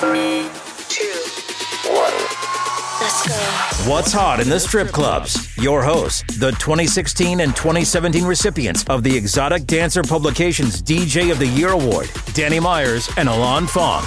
Three, two, one. Let's go. What's hot in the strip clubs? Your hosts, the 2016 and 2017 recipients of the Exotic Dancer Publications DJ of the Year Award, Danny Myers and Alon Fong.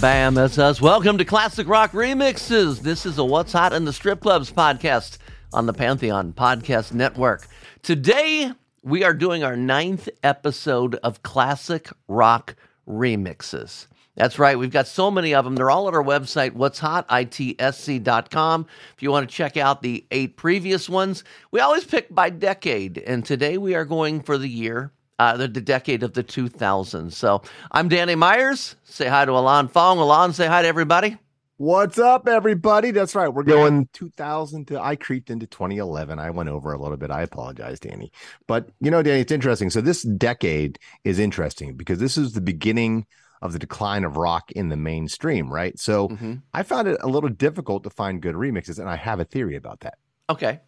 Bam, that's us. Welcome to Classic Rock Remixes. This is a What's Hot in the Strip Clubs podcast on the Pantheon Podcast Network. Today, we are doing our ninth episode of Classic Rock Remixes. That's right. We've got so many of them. They're all at our website, what's hot, itsc.com. If you want to check out the eight previous ones, we always pick by decade. And today we are going for the year, uh, the, the decade of the 2000s. So I'm Danny Myers. Say hi to Alon Fong. Alon, say hi to everybody. What's up, everybody? That's right. We're going 2000 to I creeped into 2011. I went over a little bit. I apologize, Danny. But you know, Danny, it's interesting. So this decade is interesting because this is the beginning of the decline of rock in the mainstream, right? So Mm-hmm. I found it a little difficult to find good remixes, and I have a theory about that. Okay.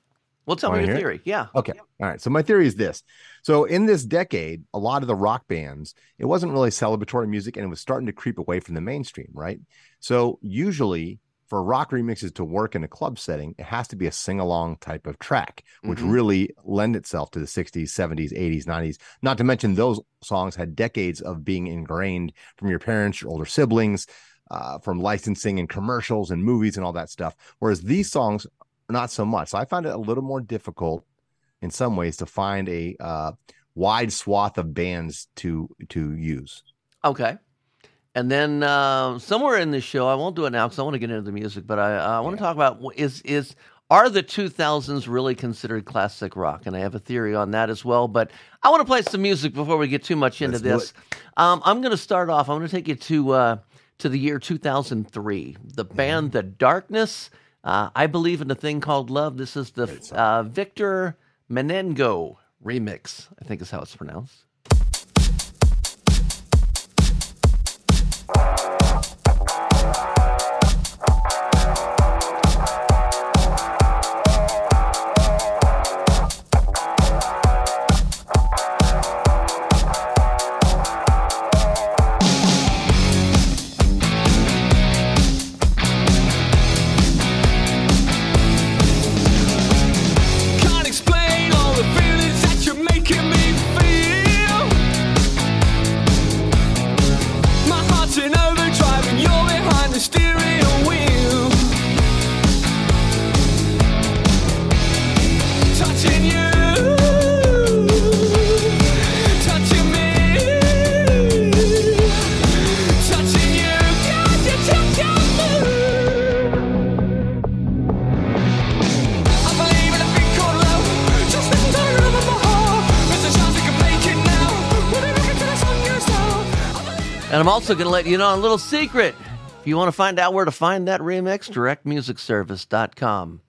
Well, tell Wanna me your hear it? theory. Yeah. Okay. All right. So my theory is this. So in this decade, a lot of the rock bands, it wasn't really celebratory music and it was starting to creep away from the mainstream, right? So usually for rock remixes to work in a club setting, it has to be a sing-along type of track, which Mhm. really lend itself to the 60s, 70s, 80s, 90s. Not to mention those songs had decades of being ingrained from your parents, your older siblings, uh, from licensing and commercials and movies and all that stuff. Whereas these songs, not so much. So I found it a little more difficult in some ways to find a uh, wide swath of bands to to use. Okay. And then uh, somewhere in the show, I won't do it now because I want to get into the music, but I, I want to talk about is is are the 2000s really considered classic rock? And I have a theory on that as well. But I want to play some music before we get too much into Let's this. Um, I'm going to start off. I'm going to take you to uh, to the year 2003. The Mm-hmm. band The Darkness. Uh, I believe in a thing called love. This is the uh, Victor Menegaux remix. I think is how it's pronounced. And I'm also going to let you know a little secret. If you want to find out where to find that remix, directmusicservice.com.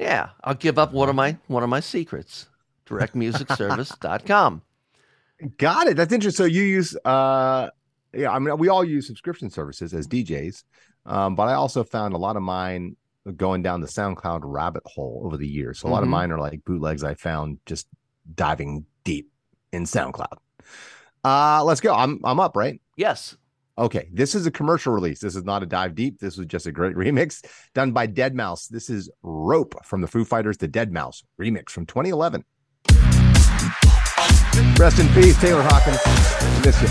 Yeah, I'll give up one of my one of my secrets. directmusicservice.com. Got it. That's interesting. So you use uh yeah, I mean we all use subscription services as DJs. Um, but I also found a lot of mine going down the SoundCloud rabbit hole over the years. So a lot of Mhm. mine are like bootlegs I found just diving deep in SoundCloud. Uh let's go. I'm I'm up, right? Yes. Okay, this is a commercial release. This is not a dive deep. This was just a great remix done by deadmau5. This is Rope from the Foo Fighters, the deadmau5 remix from 2011. Rest in peace, Taylor Hawkins. Miss you.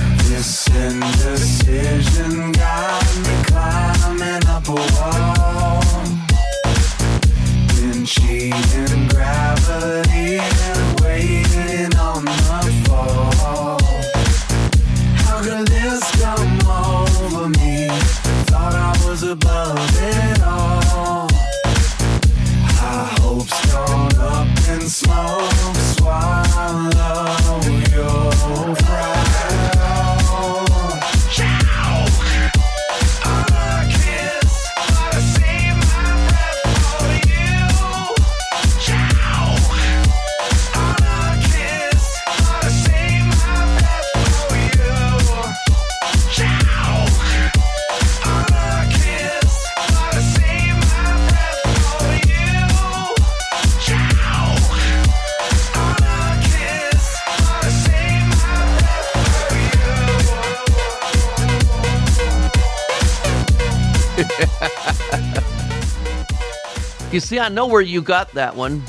You see, I know where you got that one.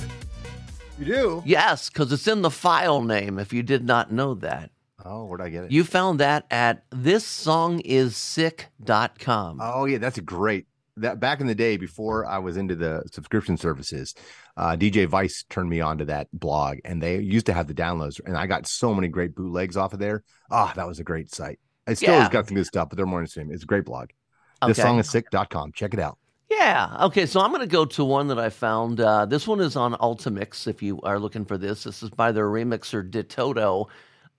You do? Yes, because it's in the file name. If you did not know that, Oh, where'd I get it? you found that at thissongissick.com. Oh yeah, that's great. That back in the day before I was into the subscription services, uh, DJ Vice turned me on to that blog, and they used to have the downloads, and I got so many great bootlegs off of there. Ah, that was a great site. I still Yeah. got some good stuff, but they're more interesting. It's a great blog. Okay. Thissongissick.com. Check it out. Yeah. Okay. So I'm going to go to one that I found. Uh, this one is on Ultimix. If you are looking for this, this is by their remixer DeToto.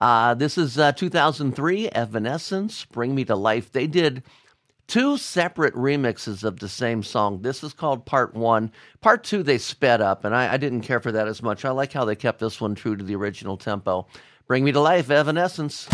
Uh, this is uh, 2003 Evanescence, Bring Me to Life. They did two separate remixes of the same song. This is called Part One. Part Two, they sped up, and I, I didn't care for that as much. I like how they kept this one true to the original tempo. Bring Me to Life, Evanescence.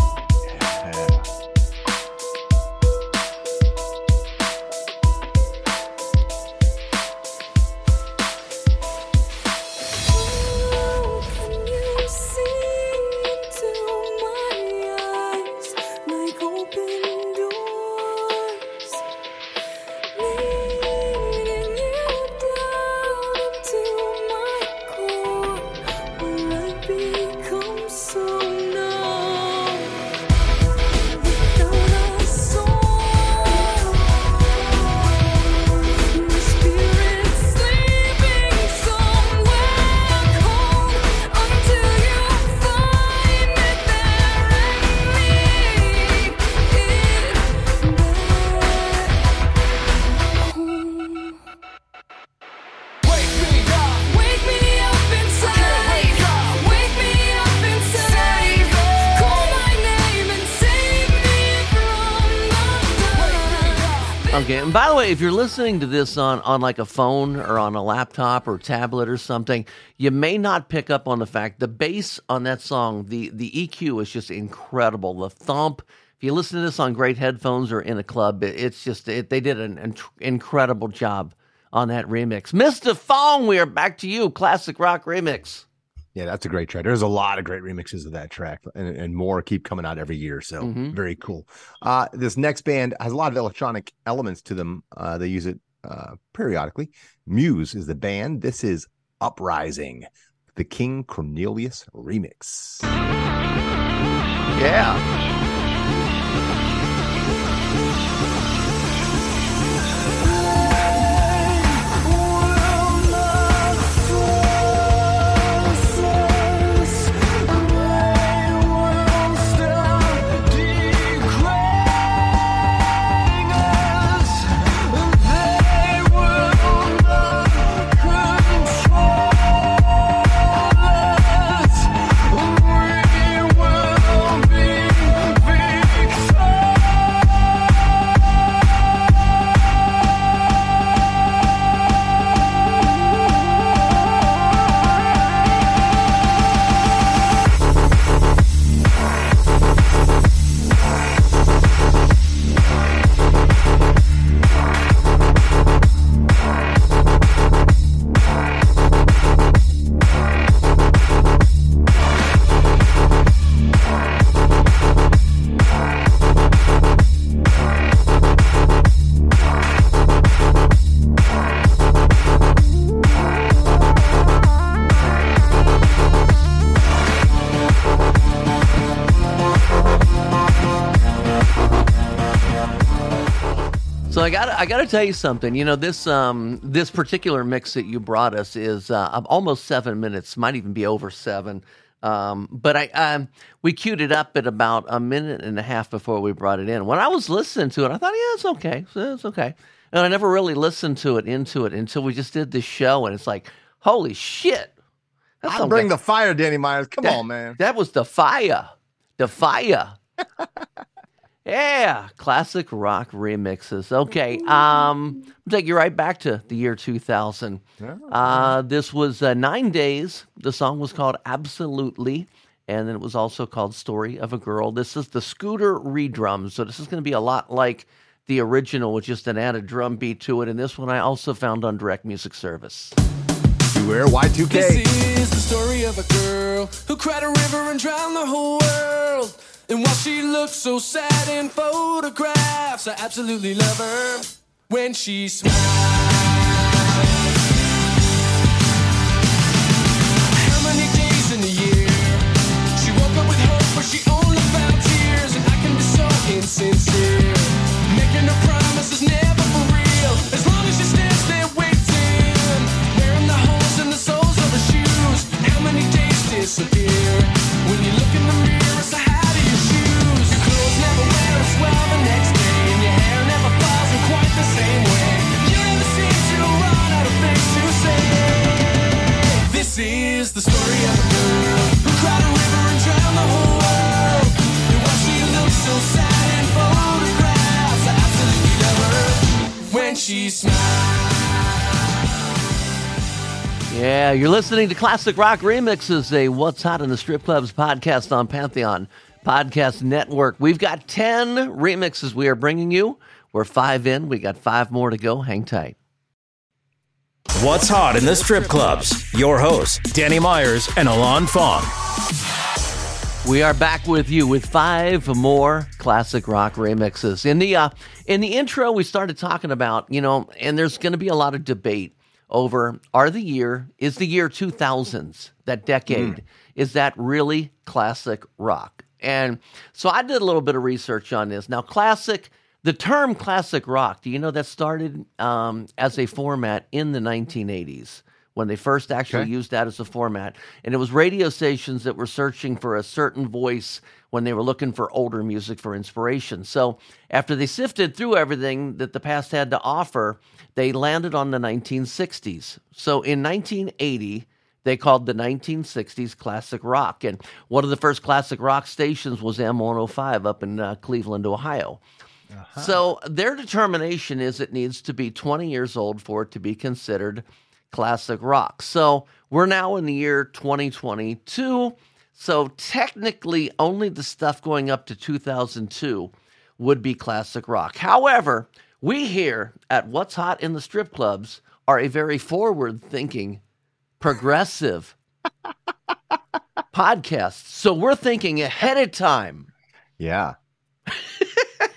And by the way, if you're listening to this on, on like a phone or on a laptop or tablet or something, you may not pick up on the fact the bass on that song, the the EQ is just incredible. The thump. If you listen to this on great headphones or in a club, it, it's just it, they did an, inc- incredible job on that remix. Mr. Fong, we are back to you, classic rock remix. Yeah, that's a great track. There's a lot of great remixes of that track, and, and more keep coming out every year. So Mhm. very cool. Uh, this next band has a lot of electronic elements to them. Uh, they use it uh, periodically. Muse is the band. This is Uprising, the King Kornelius remix. Yeah. I got to tell you something. You know this um this particular mix that you brought us is uh, almost seven minutes, might even be over seven. Um, but I um, we queued it up at about a minute and a half before we brought it in. When I was listening to it, I thought, yeah, it's okay, it's okay. And I never really listened to it into it until we just did this show, and it's like, holy shit! I bring the fire, Danny Myers. Come that- on, man. That was the fire. The fire. yeah. Classic rock remixes. Okay. Um, I'll take you right back to the year 2000. Uh, this was uh, nine days. The song was called Absolutely. And then it was also called Story of a Girl. This is the Scooter redrum. So this is going to be a lot like the original with just an added drum beat to it. And this one I also found on Direct Music Service. Beware Y2K. This is the story of a girl who cried a river and drowned the whole world. And while she looks so sad in photographs, I absolutely love her. when she smiles. How You're listening to Classic Rock Remixes, a What's Hot in the Strip Clubs podcast on Pantheon Podcast Network. We've got 10 remixes we are bringing you. We're five in, we got five more to go. Hang tight. What's hot in the strip clubs? Your hosts, Danny Myers and Alon Fong. We are back with you with five more classic rock remixes. In the uh, in the intro, we started talking about you know, and there's going to be a lot of debate over are the year is the year 2000s that decade is that really classic rock? And so I did a little bit of research on this. Now, classic, the term classic rock, do you know that started um, as a format in the 1980s? when they first actually Okay. used that as a format. And it was radio stations that were searching for a certain voice when they were looking for older music for inspiration. So after they sifted through everything that the past had to offer, they landed on the 1960s. So in 1980, they called the 1960s classic rock. And one of the first classic rock stations was M105 up in uh, Cleveland, Ohio. So their determination is it needs to be 20 years old for it to be considered classic rock. So we're now in the year 2022. So technically, only the stuff going up to 2002 would be classic rock. However, we here at What's Hot in the Strip Clubs are a very forward thinking, progressive podcast. So we're thinking ahead of time. Yeah.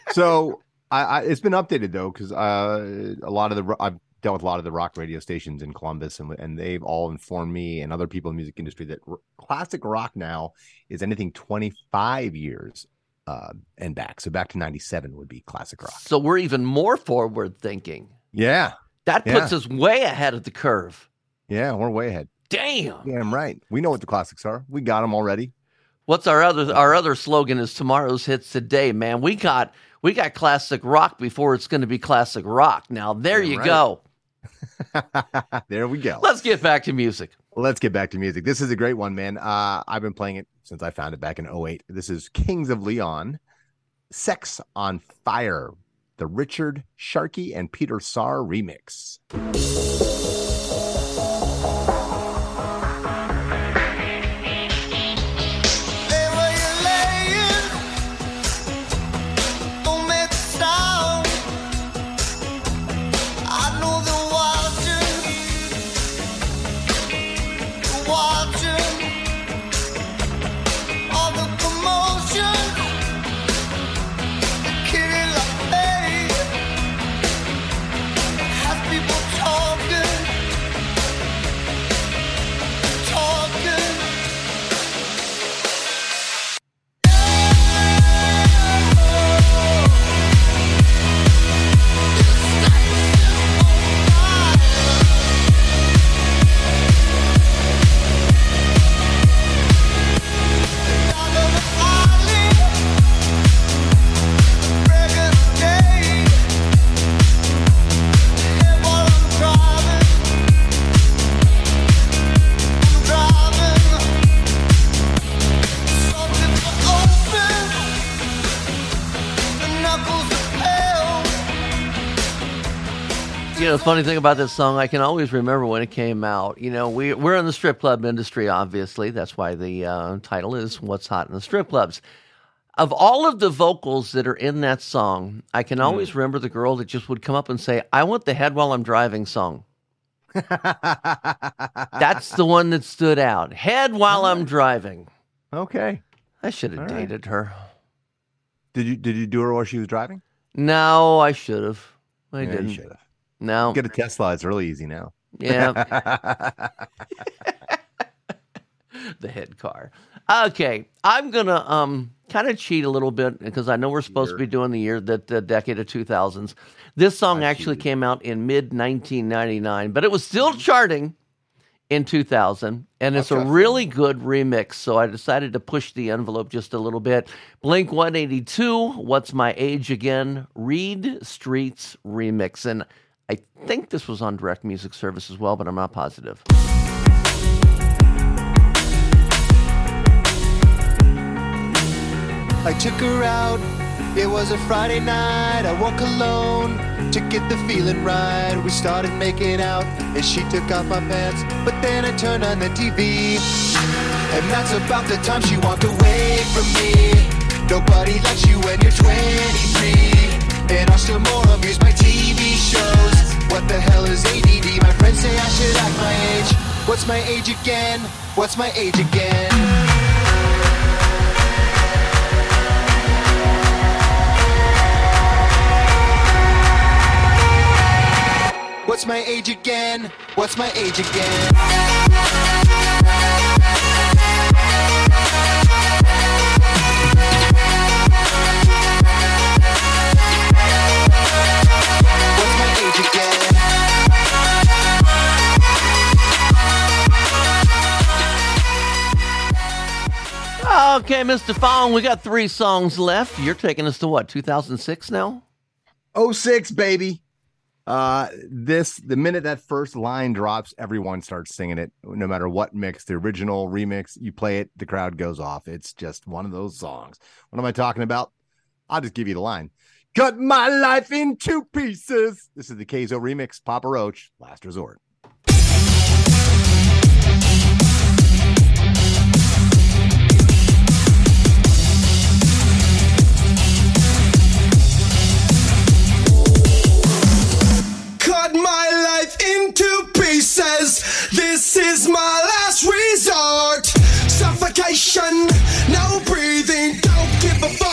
so I, I it's been updated though because uh, a lot of the I've dealt with a lot of the rock radio stations in Columbus and and they've all informed me and other people in the music industry that r- classic rock now is anything 25 years uh, and back. So back to 97 would be classic rock. So we're even more forward thinking. Yeah. That Yeah. puts us way ahead of the curve. Yeah, we're way ahead. Damn. Yeah, I'm right. We know what the classics are. We got them already. What's our other our other slogan is tomorrow's hits today, man. We got we got classic rock before it's going to be classic rock. Now there Yeah, you right. go. there we go. Let's get back to music. Let's get back to music. This is a great one, man. Uh, I've been playing it since I found it back in 08. This is Kings of Leon, Sex on Fire, the Richard Sharkey and Peter Sar remix. Know, the funny thing about this song, I can always remember when it came out. You know, we we're in the strip club industry, obviously. That's why the uh, title is "What's Hot in the Strip Clubs." Of all of the vocals that are in that song, I can always remember the girl that just would come up and say, "I want the head while I'm driving" song. That's the one that stood out. Head while I'm driving. okay. I should have All right. dated her. Did you did you do her while she was driving? No, I should have. I Yeah, didn't. No. Get a Tesla. It's really easy now. Yeah. the head car. Okay, I'm gonna um kind of cheat a little bit because I know we're supposed to be doing the year that the decade of 2000s. This song actually came out in mid 1999, but it was still charting in 2000, and it's a really good remix. So I decided to push the envelope just a little bit. Blink 182, What's My Age Again? Reed Streets remix, and I think this was on Direct Music Service as well, but I'm not positive. I took her out. It was a Friday night. I wore alone to get the feeling right. We started making out, and she took off my pants. But then I turned on the TV, and that's about the time she walked away from me. Nobody likes you when you're 23, What's my age again? What's my age again? What's my age again? What's my age again? Okay, Mr. Fong, we got three songs left. You're taking us to what, 2006 now? 06, baby. Uh, this the minute that first line drops, everyone starts singing it. No matter what mix, the original remix, you play it, the crowd goes off. It's just one of those songs. What am I talking about? I'll just give you the line. Cut my life in two pieces. This is the Kayzo remix, Papa Roach, Last Resort. Into pieces. This is my last resort. Suffocation, no breathing. Don't give a fuck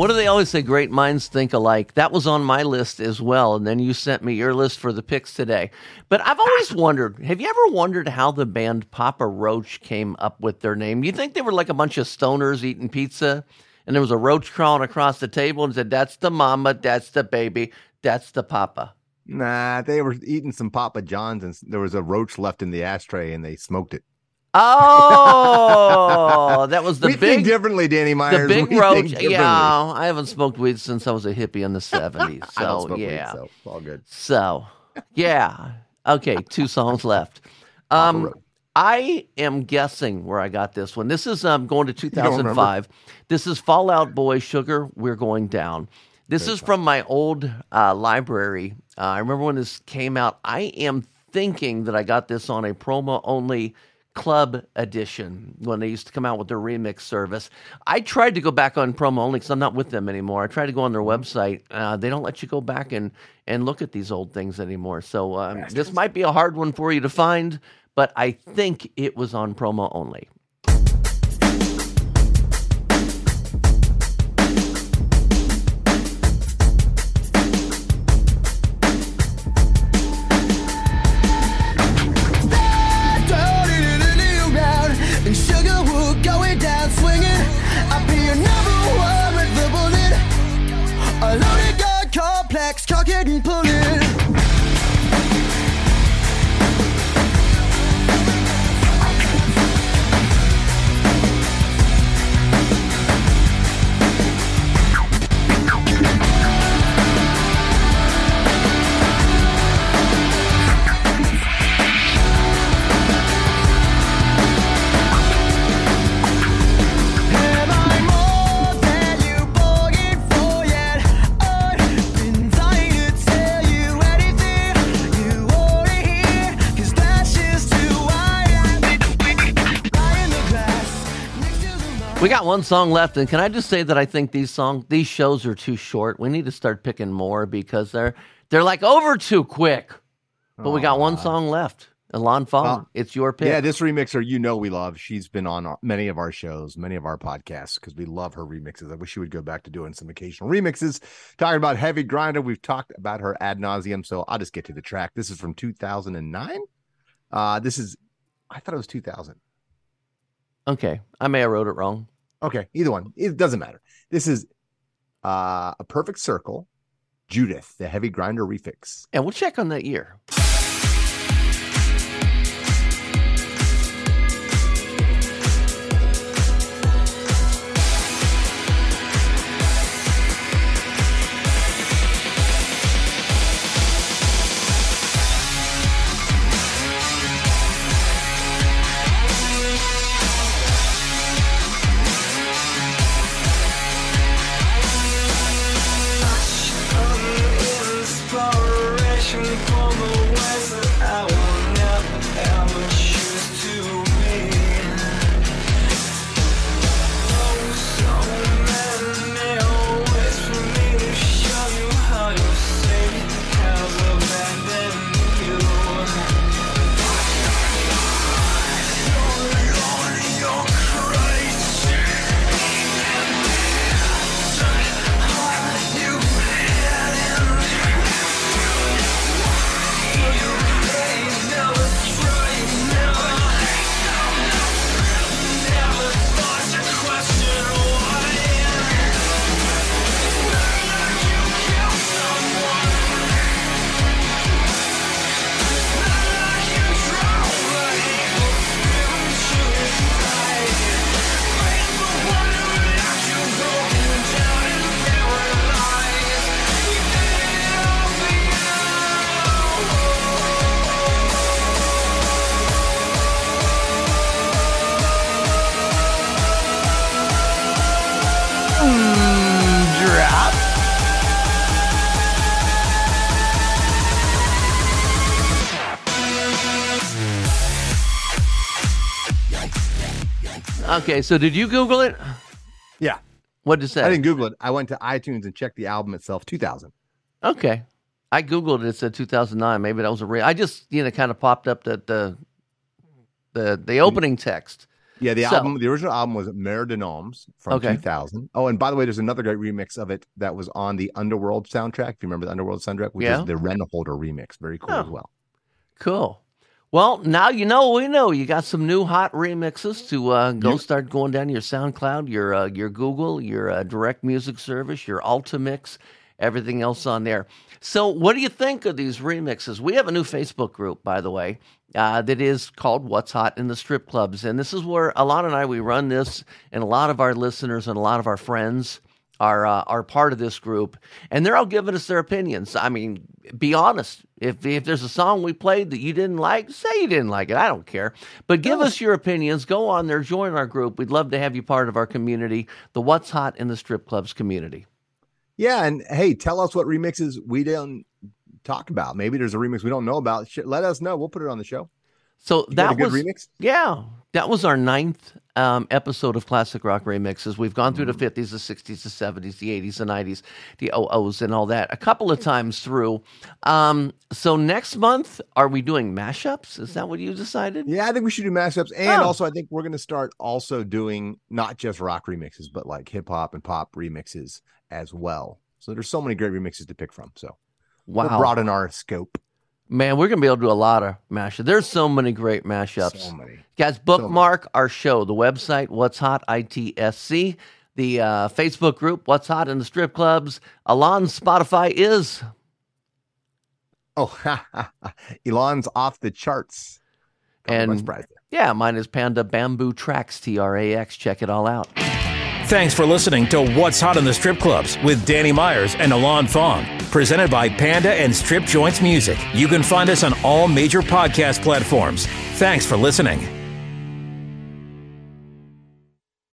what do they always say? Great minds think alike. That was on my list as well. And then you sent me your list for the picks today. But I've always wondered have you ever wondered how the band Papa Roach came up with their name? You think they were like a bunch of stoners eating pizza? And there was a roach crawling across the table and said, That's the mama, that's the baby, that's the papa. Nah, they were eating some Papa John's and there was a roach left in the ashtray and they smoked it. Oh, that was the we big think differently, Danny Myers. the big We roach. Yeah, I haven't smoked weed since I was a hippie in the 70s. I don't So, smoke weed, yeah. so all good. So, yeah. Okay, two songs left. Um, I am guessing where I got this one. This is um, going to 2005. This is Fall Out Boy Sugar. We're going down. This is from my old uh, library. Uh, I remember when this came out. I am thinking that I got this on a promo only club edition when they used to come out with their remix service. I tried to go back on promo only because I'm not with them anymore. I tried to go on their website. Uh, they don't let you go back and and look at these old things anymore. So um, this might be a hard one for you to find, but I think it was on promo only. We got one song left, and can I just say that I think these song these shows are too short. We need to start picking more because they're they're like over too quick. But we got one song left. Alon Fong, it's your pick. Yeah, this remixer you know we love. She's been on many of our shows, many of our podcasts because we love her remixes. I wish she would go back to doing some occasional remixes. Talking about Heavygrinder, we've talked about her ad nauseum, so I'll just get to the track. This is from 2009. Uh, this is, I thought it was 2000. Okay, I may have wrote it wrong. Okay, either one. It doesn't matter. This is uh, a perfect circle. Judith, the Heavygrinder refix. And we'll check on that year. Okay, so did you Google it? Yeah, What did it say? I didn't Google it. I went to iTunes and checked the album itself. 2000. Okay. I Googled it. It said 2009. Maybe that was a real. I just, you know, kind of popped up that the, the, the opening text. Yeah, the So- album, the original album was Mer de Noms from Okay. 2000. Oh, and by the way, there's another great remix of it that was on the Underworld soundtrack. If you remember the Underworld soundtrack, which Yeah. is the Renholder remix. Very cool Oh. as well. Cool. Well, now you know we know you got some new hot remixes to uh, go Yep. start going down your SoundCloud, your uh, your Google, your uh, direct music service, your Ultimix, everything else on there. So, what do you think of these remixes? We have a new Facebook group, by the way, uh, that is called "What's Hot in the Strip Clubs," and this is where Alana and I we run this, and a lot of our listeners and a lot of our friends are uh, are part of this group, and they're all giving us their opinions. I mean, be honest. If if there's a song we played that you didn't like, say you didn't like it. I don't care. But give us your opinions. Go on there, join our group. We'd love to have you part of our community, the What's Hot in the Strip Clubs community. Yeah, and hey, tell us what remixes we didn't talk about. Maybe there's a remix we don't know about. Let us know. We'll put it on the show. So You that a good was remix? yeah, that was our ninth um, episode of classic rock remixes. We've gone through the Mm. fifties, the sixties, the seventies, the eighties, the nineties, the OOs, and all that a couple of times through. Um, so next month, are we doing mashups? Is that what you decided? Yeah, I think we should do mashups, and Oh. also I think we're going to start also doing not just rock remixes, but like hip hop and pop remixes as well. So there's so many great remixes to pick from. So we'll Wow, broaden our scope. Man, we're gonna be able to do a lot of mashups. There's so many great mashups. So many. Guys, bookmark our show, the website, What's Hot ITSC, the uh, Facebook group, What's Hot in the Strip Clubs. Alon's Spotify is. Oh, Elon's off the charts. Caught And- Yeah, mine is Panda Bamboo Tracks, T R A X. Check it all out. Thanks for listening to What's Hot in the Strip Clubs with Danny Myers and Alon Fong. Presented by Panda and Strip Joints Music. You can find us on all major podcast platforms. Thanks for listening.